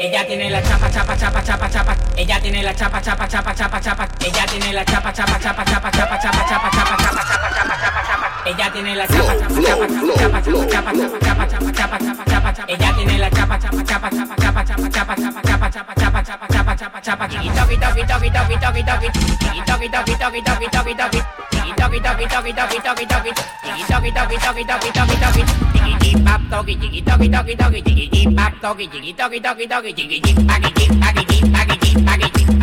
Ella tiene la chapa, chapa, chapa, chapa, chapa. Ella tiene la chapa, chapa, chapa, chapa, chapa. Ella tiene la chapa, chapa, chapa, chapa, chapa, chapa, chapa, chapa, chapa, chapa, chapa, chapa. Ella tiene la chapa, chapa, chapa, chapa, chapa, chapa, chapa, chapa, chapa, chapa, chapa, chapa. Ella tiene la chapa, chapa, chapa, chapa, chapa, chapa, chapa, chapa, chapa, chapa, chapa, chapa, chapa, chapa, chapa. Tiki toki toki toki toki toki toki. Tiki toki toki toki toki toki toki. Tiki Diggy doggy doggy doggy doggy doggy doggy. Diggy doggy doggy doggy doggy doggy doggy. Diggy deep bop doggy diggy doggy doggy doggy. Diggy deep bop doggy diggy doggy doggy doggy. Diggy deep baggy deep baggy deep baggy deep baggy deep.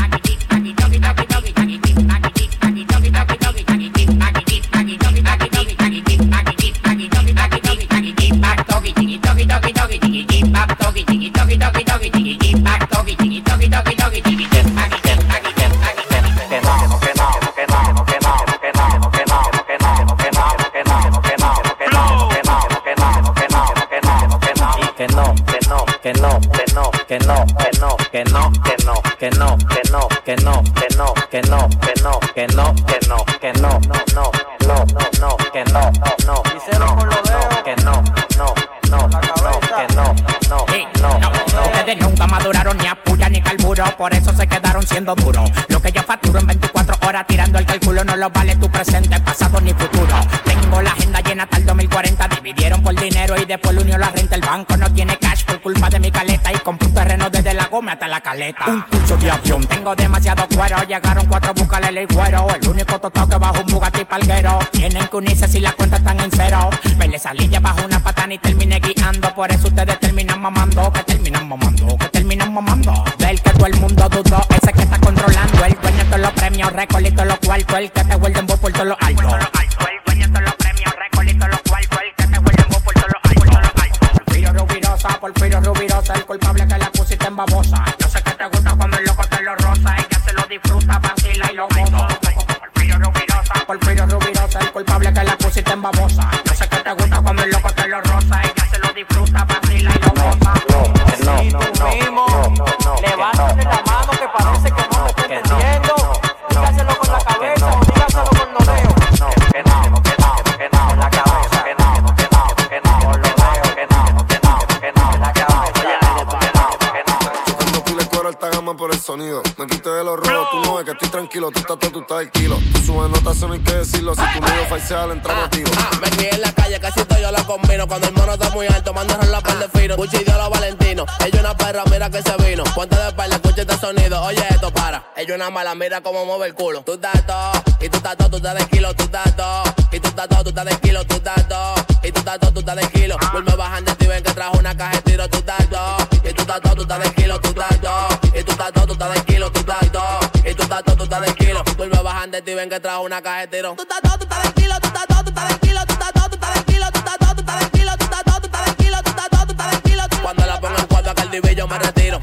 Cálculo no lo vale tu presente, pasado ni futuro. Tengo la agenda llena hasta el 2040, dividieron por dinero y después lo unió la renta. El banco no tiene cash por culpa de mi caleta y compré un terreno desde la goma hasta la caleta. Un curso de avión, tengo demasiado cuero, llegaron cuatro buscales el cuero. El único totó que bajo un Bugatti palguero. Tienen que unirse si las cuentas están en cero. Me le salí ya bajo una patana y terminé guiando, por eso ustedes terminan mamando, que terminan mamando, que terminan mamando. Del que todo el mundo dudó, ese que premios, todos los cuartos, el que te vuelve en voz por todos los altos. El dueño de los premios, todos los cuartos, el que te vuelve en voz por todos los altos. Porfirio Rubirosa, Porfirio Rubirosa, el culpable que la pusiste en babosa. Yo sé que te gusta cuando el loco te lo rosa, ella se lo disfruta, vacila y lo goza. Porfirio Rubirosa, Porfirio Rubirosa, el culpable que la pusiste en babosa. Estás todo, tú kilo. Subes notas, no hay que decirlo. Si tu medio facial entramos a tiro. Ah, me crié en la calle, casi todo yo lo combino. Cuando el mono está muy alto, mando la par de fino. Gucci dio los Valentino. Ella una perra, mira que se vino. Ponte de espalda, escucha este sonido. Oye, esto para. Ella una mala, mira cómo mueve el culo. Tú estás todo, y tú estás todo, tú estás de kilo, tú estás todo. Y tú estás todo, tú estás de kilo, tú estás todo. Y tú estás todo, tú estás de kilo. Vuelve bajando y ven que trajo una caja de tiro, tú estás todo. Y tú estás todo, tú estás de kilo, tú estás todo. Y tú estás todo, tú estás de kilo, tú estás todo. Y tú estás todo, tú estás de kilo. Vuelve bajando y ven que trajo una caja de tiro. Tú estás todo, tú estás de kilo, tú estás todo, tú estás de kilo, tú estás todo, tú estás de kilo, tú estás todo, tú estás de kilo, tú estás todo, tú estás de kilo, tú estás todo, tú estás de kilo. Cuando la pongo en cuatro el divi yo me retiro.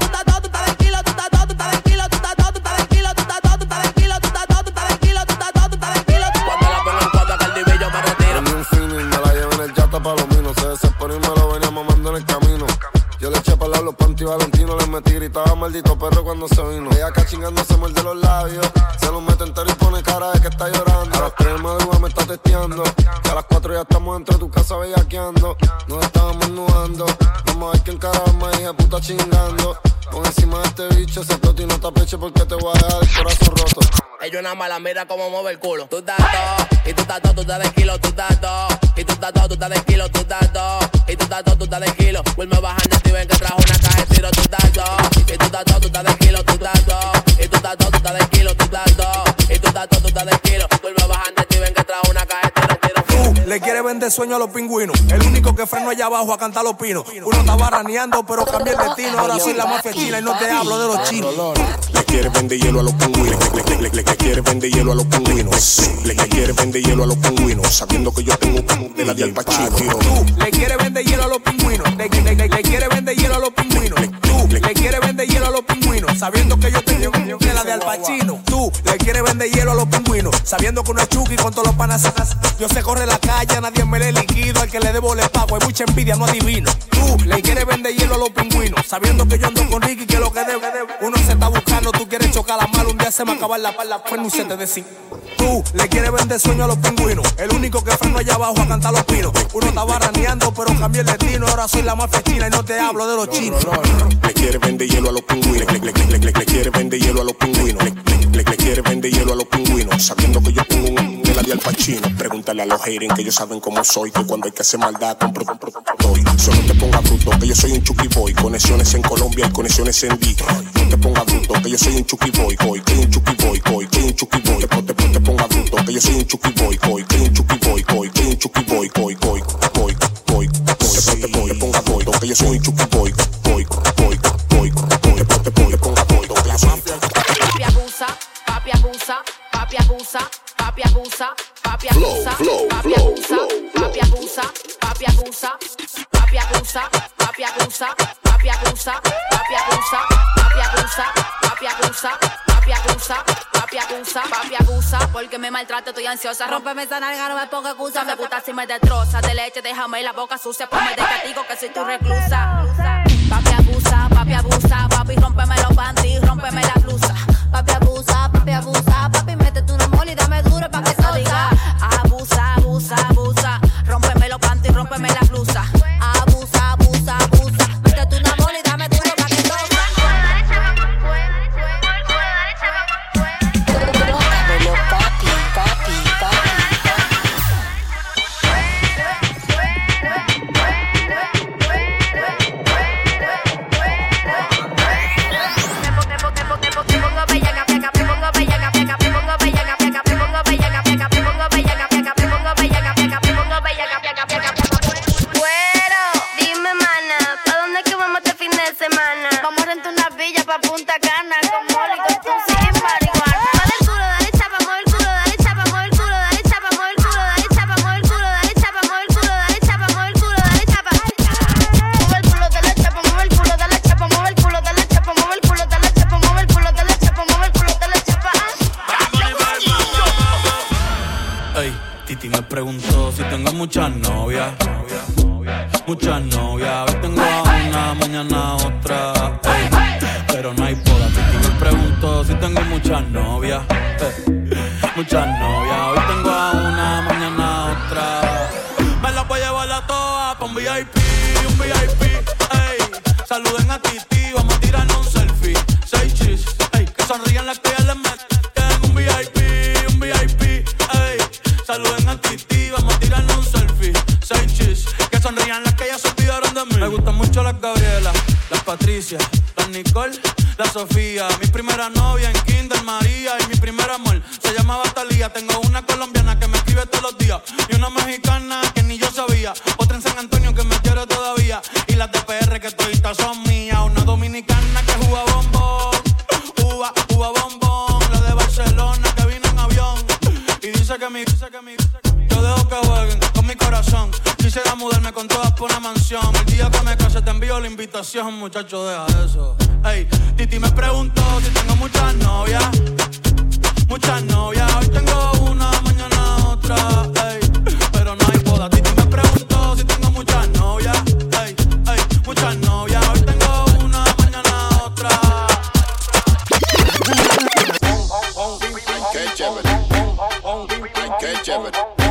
Le metí gritaba maldito perro cuando se vino. Ella acá chingando se muerde los labios. Se los mete entero y pone cara de que está llorando. A las 3 de madrugada me está testeando. Y a las 4 ya estamos dentro de tu casa bellaqueando. Nos estábamos nudando. Vamos a ver quién carajo me dije puta chingando. Pon encima de este bicho ese toti y no te apeche porque te voy a dejar el corazón roto. Ella una mala, mira cómo mueve el culo. Tú estás todo, y tú estás todo, tú estás de kilo, tú estás todo. Y tú estás todo, tú estás de kilo, tú estás todo. Y tú estás todo, tú estás de kilo. Vuelve bajando y ven que trajo una caja de tiro, tú estás todo. Y tú estás todo, tú estás de kilo, tú estás todo. Y tú estás todo, tú estás de kilo, tú estás todo. Y tú estás todo, tú estás de kilo. Vuelve bajando y ven que trajo una caja de tiro, tiro. Tú le quieres vender sueño a los pingüinos. El único que freno allá abajo a cantar los pinos. Uno estaba raneando, pero cambié el destino. Ahora sí la mafia china y no te hablo de los chinos. Le quiere vender hielo a los pingüinos. Le, le, le, le, le quiere vender hielo a los pingüinos. Le, le quiere vender hielo a los pingüinos. Sabiendo que yo tengo de la de Al Pacino. Tú le quieres vender hielo a los pingüinos. Le, le, le, le quieres vender hielo a los pingüinos. Tú le quieres vender hielo a los pingüinos. Sabiendo que yo tengo de la de Al Pacino. Le quieres vender hielo a los pingüinos. Sabiendo que uno es Chucky con todos los panas. Yo sé corre la calle, nadie me le liquido. Al que le debo le pago. Hay mucha envidia, no adivino. Tú le quieres vender hielo a los pingüinos. Sabiendo que yo ando con Ricky, que lo que debe. Uno se está buscando, tú quieres chocar la mala un día se me acaba la parla, freno y se te decir. Tú le quieres vender sueño a los pingüinos. El único que freno allá abajo a cantar los pinos. Uno estaba raneando, pero cambié el destino. Ahora soy la más festina y no te hablo de los chinos. Le quiere vender hielo a los pingüinos. Le, le, le, le, le quiere vender hielo a los pingüinos. Quiere vender hielo a los pingüinos. Sabiendo que yo tengo un de la al Pacino. Pregúntale a los haters que ellos saben cómo soy. Que cuando hay que hacer maldad, compro, compro, doy. Solo te ponga bruto, que yo soy un chucky boy. Conexiones en Colombia y conexiones en Detroit. No te ponga bruto, que yo soy un chucky boy. Boy, que un chucky boy, boy, que un chucky boy. Te, te, te ponga bruto, que yo soy un chucky boy, boy, que un chucky boy, boy, que un chucky boy, boy, boy, boy, boy. Te, te, ponga boy, que yo soy un chucky boy, boy, boy, boy, boy. Te, te, ponga boy, abusa, papi abusa, papi abusa, papi abusa, papi abusa, papi abusa, papi abusa, papi abusa, papi abusa, papi abusa, papi abusa, papi abusa, papi abusa, papi abusa, papi abusa, papi abusa, porque me maltrata, estoy ansiosa, rómpeme esa nalga, no me ponga excusa, me gusta si me destroza, de leche déjame la boca sucia, ponme de castigo que soy tu reclusa. Papi abusa, papi abusa, papi rómpeme los panties, rómpeme la blusa. Titi me preguntó si tengo muchas novias. Muchas novias, hoy tengo a una, mañana otra. pero no hay poda. Titi me preguntó si tengo muchas novias. ey, muchas novias, hoy tengo a una, mañana otra. Me la voy a llevar a todas un VIP, un VIP. Ey, saluden a Titi, vamos a tirarnos un selfie. Seis chis, ey, que sonrían las Me gustan mucho las Gabriela, las Patricia, las Nicole, la Sofía. Mi primera novia en Kinder María y mi primer amor se llamaba Talía. Tengo una colombiana que me escribe todos los días y una muchacho, eso. Ey, Titi me preguntó si tengo muchas novias. Muchas novias, hoy tengo una, mañana otra. Ey, pero no hay boda. Titi me preguntó si tengo muchas novias. Ey, ey, muchas novias, hoy tengo una, mañana otra. Qué chévere. Qué chévere.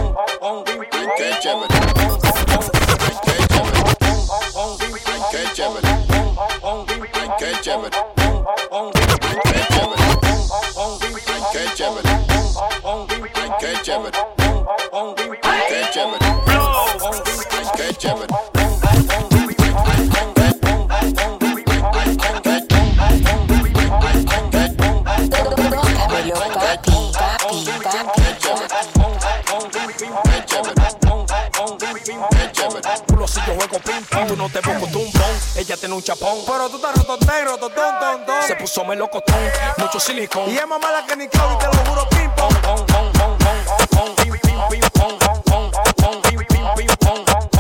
Tú no te pongo un chapón. Pero tú estás roto negro, totón, ton, ton. Se puso melocotón, mucho silicón. Y es más mala que ni Claudio, te lo juro, ping pong. Pong, pong, pong, pong, pong, ping, ping, ping, pong, pong, pong, ping, ping, ping, pong, pong, pong,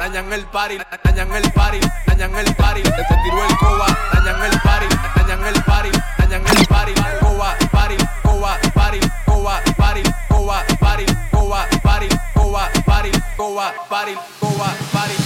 dañan el party, dañan el party, dañan el party, te tiró el coba, dañan el party, dañan el party, dañan el party, coba, party, coba, party, coba, party, coba, party, coba, party, coba, party, coba, party, coba, party.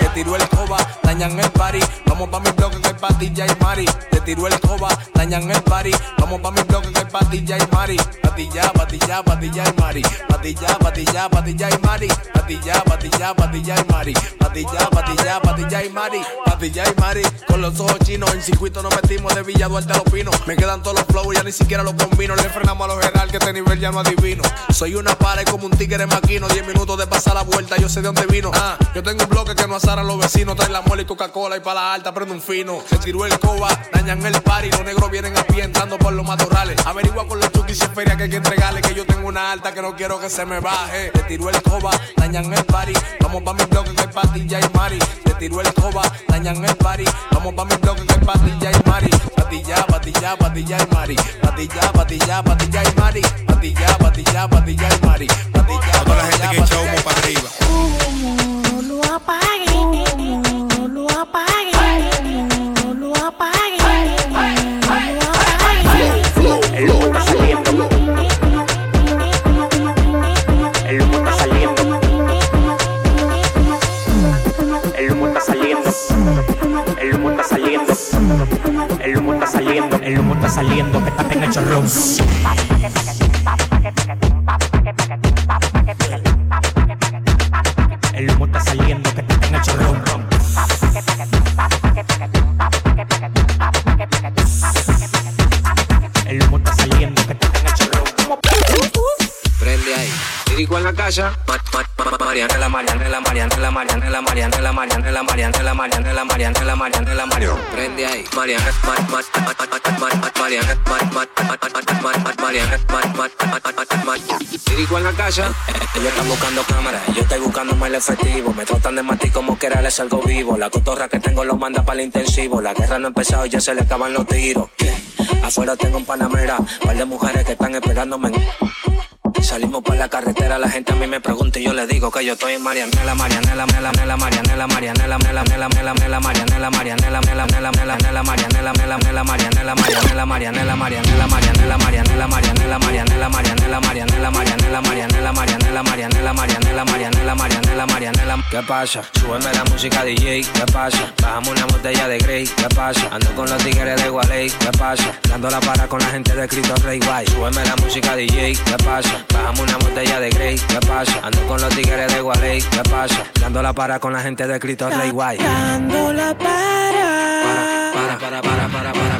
Te tiró el coba, dañan el party. Vamos pa' mi bloque que hay patilla y mari. Te tiró el coba, dañan el party. Vamos pa' mi bloque que hay patilla y mari. Patilla, patilla, patilla y mari. Patilla, patilla, patilla y mari. Patilla, patilla, patilla y mari. Patilla, patilla, patilla y mari. Patilla y mari. Con los ojos chinos, en circuito nos metimos de Villa Duarte a los pinos. Me quedan todos los flows, ya ni siquiera los combino. Le frenamos a los general que este nivel ya no adivino. Soy una pared como un tigre maquino. Diez minutos de pasar la vuelta, yo sé de dónde vino. Ah, yo tengo un bloque que no azara a los vecinos. Trae la muela y Coca-Cola y para la alta prende un fino. Se tiró el coba, dañan el party. Los negros vienen a pie entrando por los matorrales. Averigua con los chukis es feria que hay que entregarle. Que yo tengo una alta que no quiero que se me baje. Se tiró el coba, dañan el party. Vamos pa' mi bloque que hay patilla y mari. Se tiró el coba, dañan el party. Vamos pa' mi bloque que hay patilla y mari. Patilla, patilla, patilla y mari. Patilla, patilla, patilla y mari. Patilla, patilla, patilla y mari. Patilla, Toda la gente que echa humo para arriba. No lo apagues, no lo apagues, no lo. El humo está saliendo. El humo está saliendo. El humo está saliendo. El humo está saliendo. El humo está saliendo. El humo está saliendo. Que está en el. Dirigo en la casa. Ma- ma- ma- Marianela, Marianela, Marianela, Marianela, Marianela, Marianela, Marianela, Marianela, Marianela, Marianela, Marianela. Prende ahí. Mariana, ma- ma- ma- ma- ma- ma- ma- Mariana, ma- ma- ma- ma- ma- ma- ma- Mariana, ma- ma- ma- ma- ma- ma- Dirigo en la casa. Ellos están buscando cámaras, yo estoy buscando el efectivo. Me tratan de matar como que era les algo vivo. La cotorra que tengo los manda para el intensivo. La guerra no ha empezado, ya se le acaban los tiros. Afuera tengo un panamera, par de mujeres que están esperándome. Salimos por la carretera, la gente a mí me pregunta y yo le digo que yo estoy en Marianela, Marianela, Mela, Mela, Marianela, Marianela, Mela, Mela, Mela, Mela, Marianela, Marianela, Mela, Mela, Mela, Mela, Marianela, Mela, Mela, Marianela, Marianela, Marianela, Marianela, Marianela, Marianela, Marianela, Marianela, Marianela, Marianela, Marianela, Marianela, Marianela, Marianela, Marianela, Marianela, Marianela, Marianela. ¿Qué pasa? Súbeme la música DJ, ¿qué pasa? Bajamos una botella de Grey, ¿qué pasa? Ando con los tigres de Gualey, ¿qué pasa? Dando la para con la gente de Cristo Rey Guay. Súbeme la música DJ, ¿qué pasa? Bajamos una botella de Grey, ¿qué pasa? Ando con los tigres de Gualey, ¿qué pasa? Dando la para con la gente de Cristo Rey Guay. Dando la para, Para, para, para, para, para, para.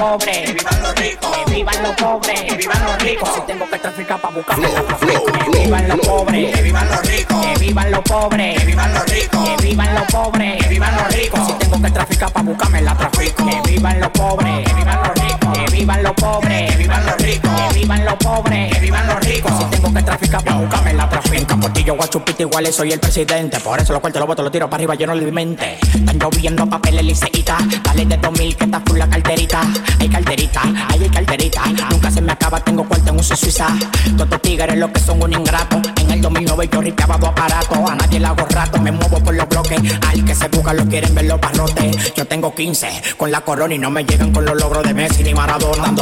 Pobres, que vivan los ricos, que vivan los pobres, que vivan los ricos. Si tengo que traficar para buscarme la trafico. Que vivan los pobres, que vivan los ricos, que vivan los pobres, que vivan los ricos, que vivan los pobres, que vivan los ricos. Si tengo que traficar para buscarme la trafico. Que vivan los pobres, que vivan los ricos, que vivan los pobres, que vivan los ricos, que vivan los pobres, que vivan los ricos. Si tengo que traficar para buscarme la trafico. En Capotillo, Guachupita, iguales soy el presidente. Por eso los cuartos los votos los tiro para arriba, yo no lo mente. Están lloviendo papeles liceíta. Dale de 2000 que está full la carterita. Hay carterita, hay carterita. Nunca se me acaba, tengo cuarto en uso Suiza. Todos tigres lo que son un ingrato. En el 2009 yo ripiaba dos aparatos. A nadie le hago rato, me muevo por los bloques. Al que se busca lo quieren ver los barrotes. Yo tengo 15 con la corona y no me llegan con los logros de Messi ni Maradona.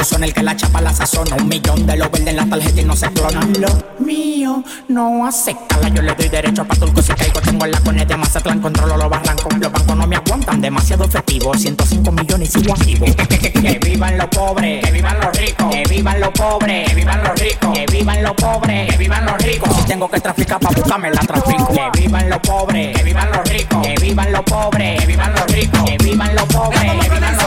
Tu zona el que la chapa la sazona. Un millón de los verdes en la tarjeta y no se clonan. Lo mío no hace cala. Yo le doy derecho pa' turco si caigo. Tengo en la cone de Mazatlán, controlo los barrancos. Los bancos no me aguantan, demasiado efectivo. 105 millones y sigo activo. Que vivan los pobres, que vivan los ricos. Que vivan los pobres, que vivan los ricos. Que vivan los pobres, que vivan los ricos. Si tengo que traficar pa' buscarme la trafico. Que vivan los pobres, que vivan los ricos. Que vivan los pobres, que vivan los ricos. Que vivan los pobres, que vivan los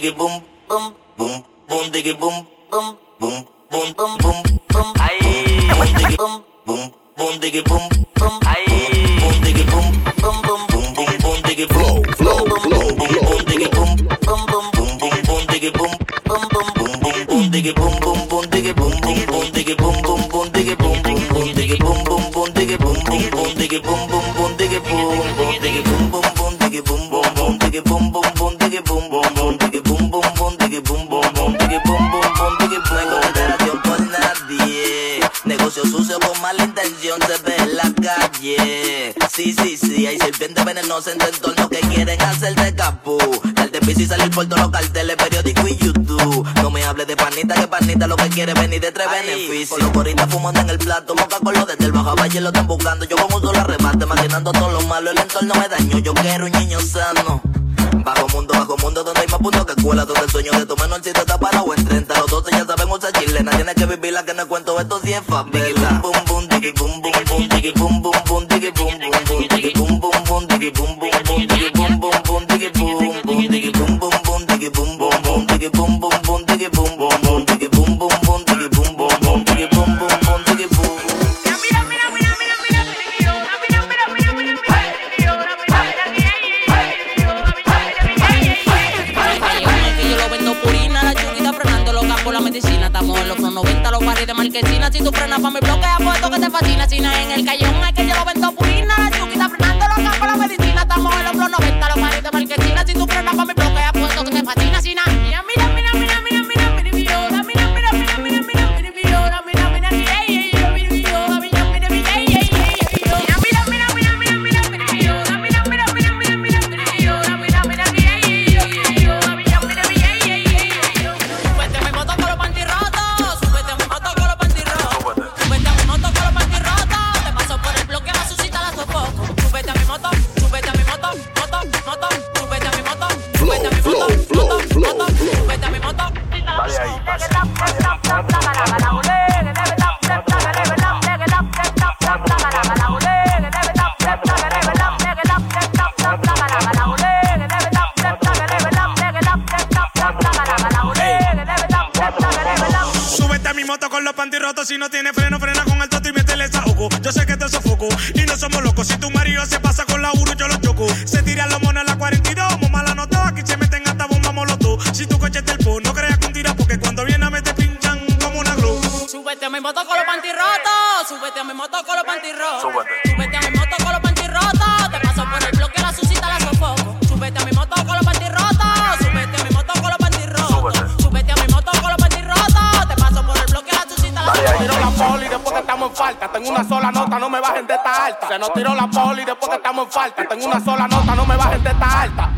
diggy boom, boom, boom, boom, diggy boom, boom, boom, boom, boom, boom, boom. Ahí. Boom, diggy boom, boom, boom, diggy boom, boom. Ahí. Boom, diggy boom, boom, boom, boom, boom, boom, diggy flow, flow, flow, boom, boom, diggy boom, boom, boom, boom, boom, boom, diggy boom, boom, boom, boom, boom, boom, diggy boom, boom, boom, diggy boom, boom, boom, diggy boom, boom, boom, diggy boom, boom, boom, diggy boom, boom, boom, diggy boom, boom, boom, diggy boom, boom, boom, diggy boom, boom, diggy boom, boom, boom, diggy boom, boom, boom, diggy boom, boom, boom, diggy boom, boom, Sí, sí, sí, hay serpientes venenosas en tu entorno que quieren hacerte capú. Darte piso y salir por todos los carteles, periódico y YouTube. No me hables de panita, que panita lo que quiere venir de tres beneficios. Con los gorritas fumando en el plato, moca con los desde el bajo valle lo están buscando. Yo con un solo arrebate, maquinando todo lo malo, el entorno me dañó. Yo quiero un niño sano. Bajo mundo, bajo mundo, donde hay más puntos que escuela, donde el sueño de tu menorcito está parado en 30. Los 12 ya saben usar chilena, tienes que vivirla, que no cuento esto si es favela. Boom, boom, diggy, boom, boom, boom, diggy, boom, boom, boom, diggy, diggy, boom, boom, boom, diggy, boom, boom, boom, diggy, boom, boom, diggy, boom, boom, boom, diggy, boom, boom, boom, diggy, boom, boom, boom, diggy, boom, boom, boom, diggy, boom, boom, boom, diggy, boom, boom, boom, diggy, boom, boom, boom, diggy, boom. Es que yo lo vendo purina, la medicina. Estamos en los Pro 90, los barrios de marquesina. Si tú frenas pa' mi bloque, apuesto que te fascina. Si no en el callejón, es que Si no tiene freno, Tengo una sola nota, no me bajen de esta alta. Se nos tiró la poli después que estamos en falta. Tengo una sola nota, no me bajen de esta alta.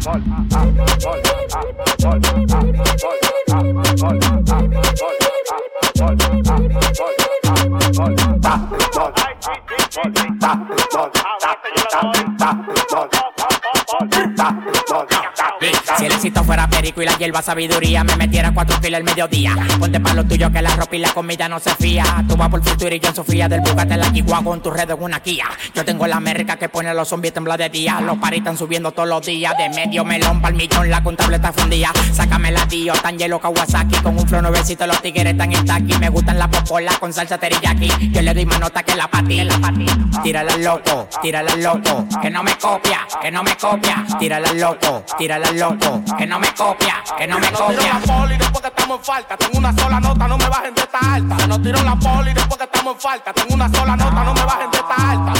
Si el éxito fuera perico y la hierba sabiduría, me metiera cuatro kilos al mediodía. Ponte pa' lo tuyo que la ropa y la comida no se fía. Tú vas por futuro y yo en Sofía del Bugatti la Chihuahua con tu red en una Kia. Yo tengo la América que pone a los zombies temblar de día. Los paris están subiendo todos los días. De medio melón pa'l millón, la contable está fundida. Sácame la tío, tan hielo Kawasaki. Con un flow nuevecito, los tigres están en taqui. Me gustan las popolas con salsa teriyaki. Yo le doy más nota que la pati, la pati. Tírala al loco, tírala al loco. Que no me copia, que no me copia. Tírala al loco, tírala loco. Que no me copia, que no me nos tiró la copia. poli después que estamos en falta. Tengo una sola nota, no me bajen de esta alta. Se nos tiró la poli después que estamos en falta. Tengo una sola nota, no me bajen de esta alta.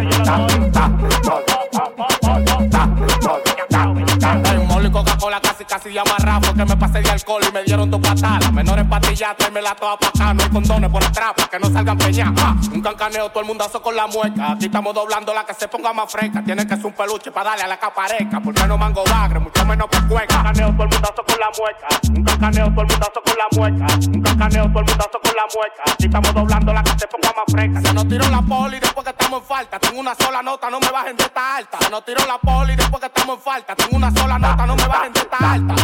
El Coca-Cola casi casi llama a Rafa que me pasé de alcohol y me dieron dos patadas. Menores patillas, tráemela toda pa' acá. No hay condones por atrás para que no salgan peñas. Ah, un cancaneo, todo el mundazo con la mueca. Aquí estamos doblando la que se ponga más fresca. Tiene que ser un peluche para darle a la capareca. Porque no mango bagre, mucho menos por cueca. Cancaneo, todo el mundazo con la mueca. Un cancaneo, todo el mundazo con la mueca. Un cancaneo, todo el mundazo con la mueca. Aquí estamos doblando la que se ponga más fresca. Se nos tiró la poli después que estamos en falta. Tengo una sola nota, no me bajen de esta alta. Se nos tiró la poli después que estamos en falta. Tengo una sola nota, no me bajen de esta alta.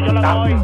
yo lo doy.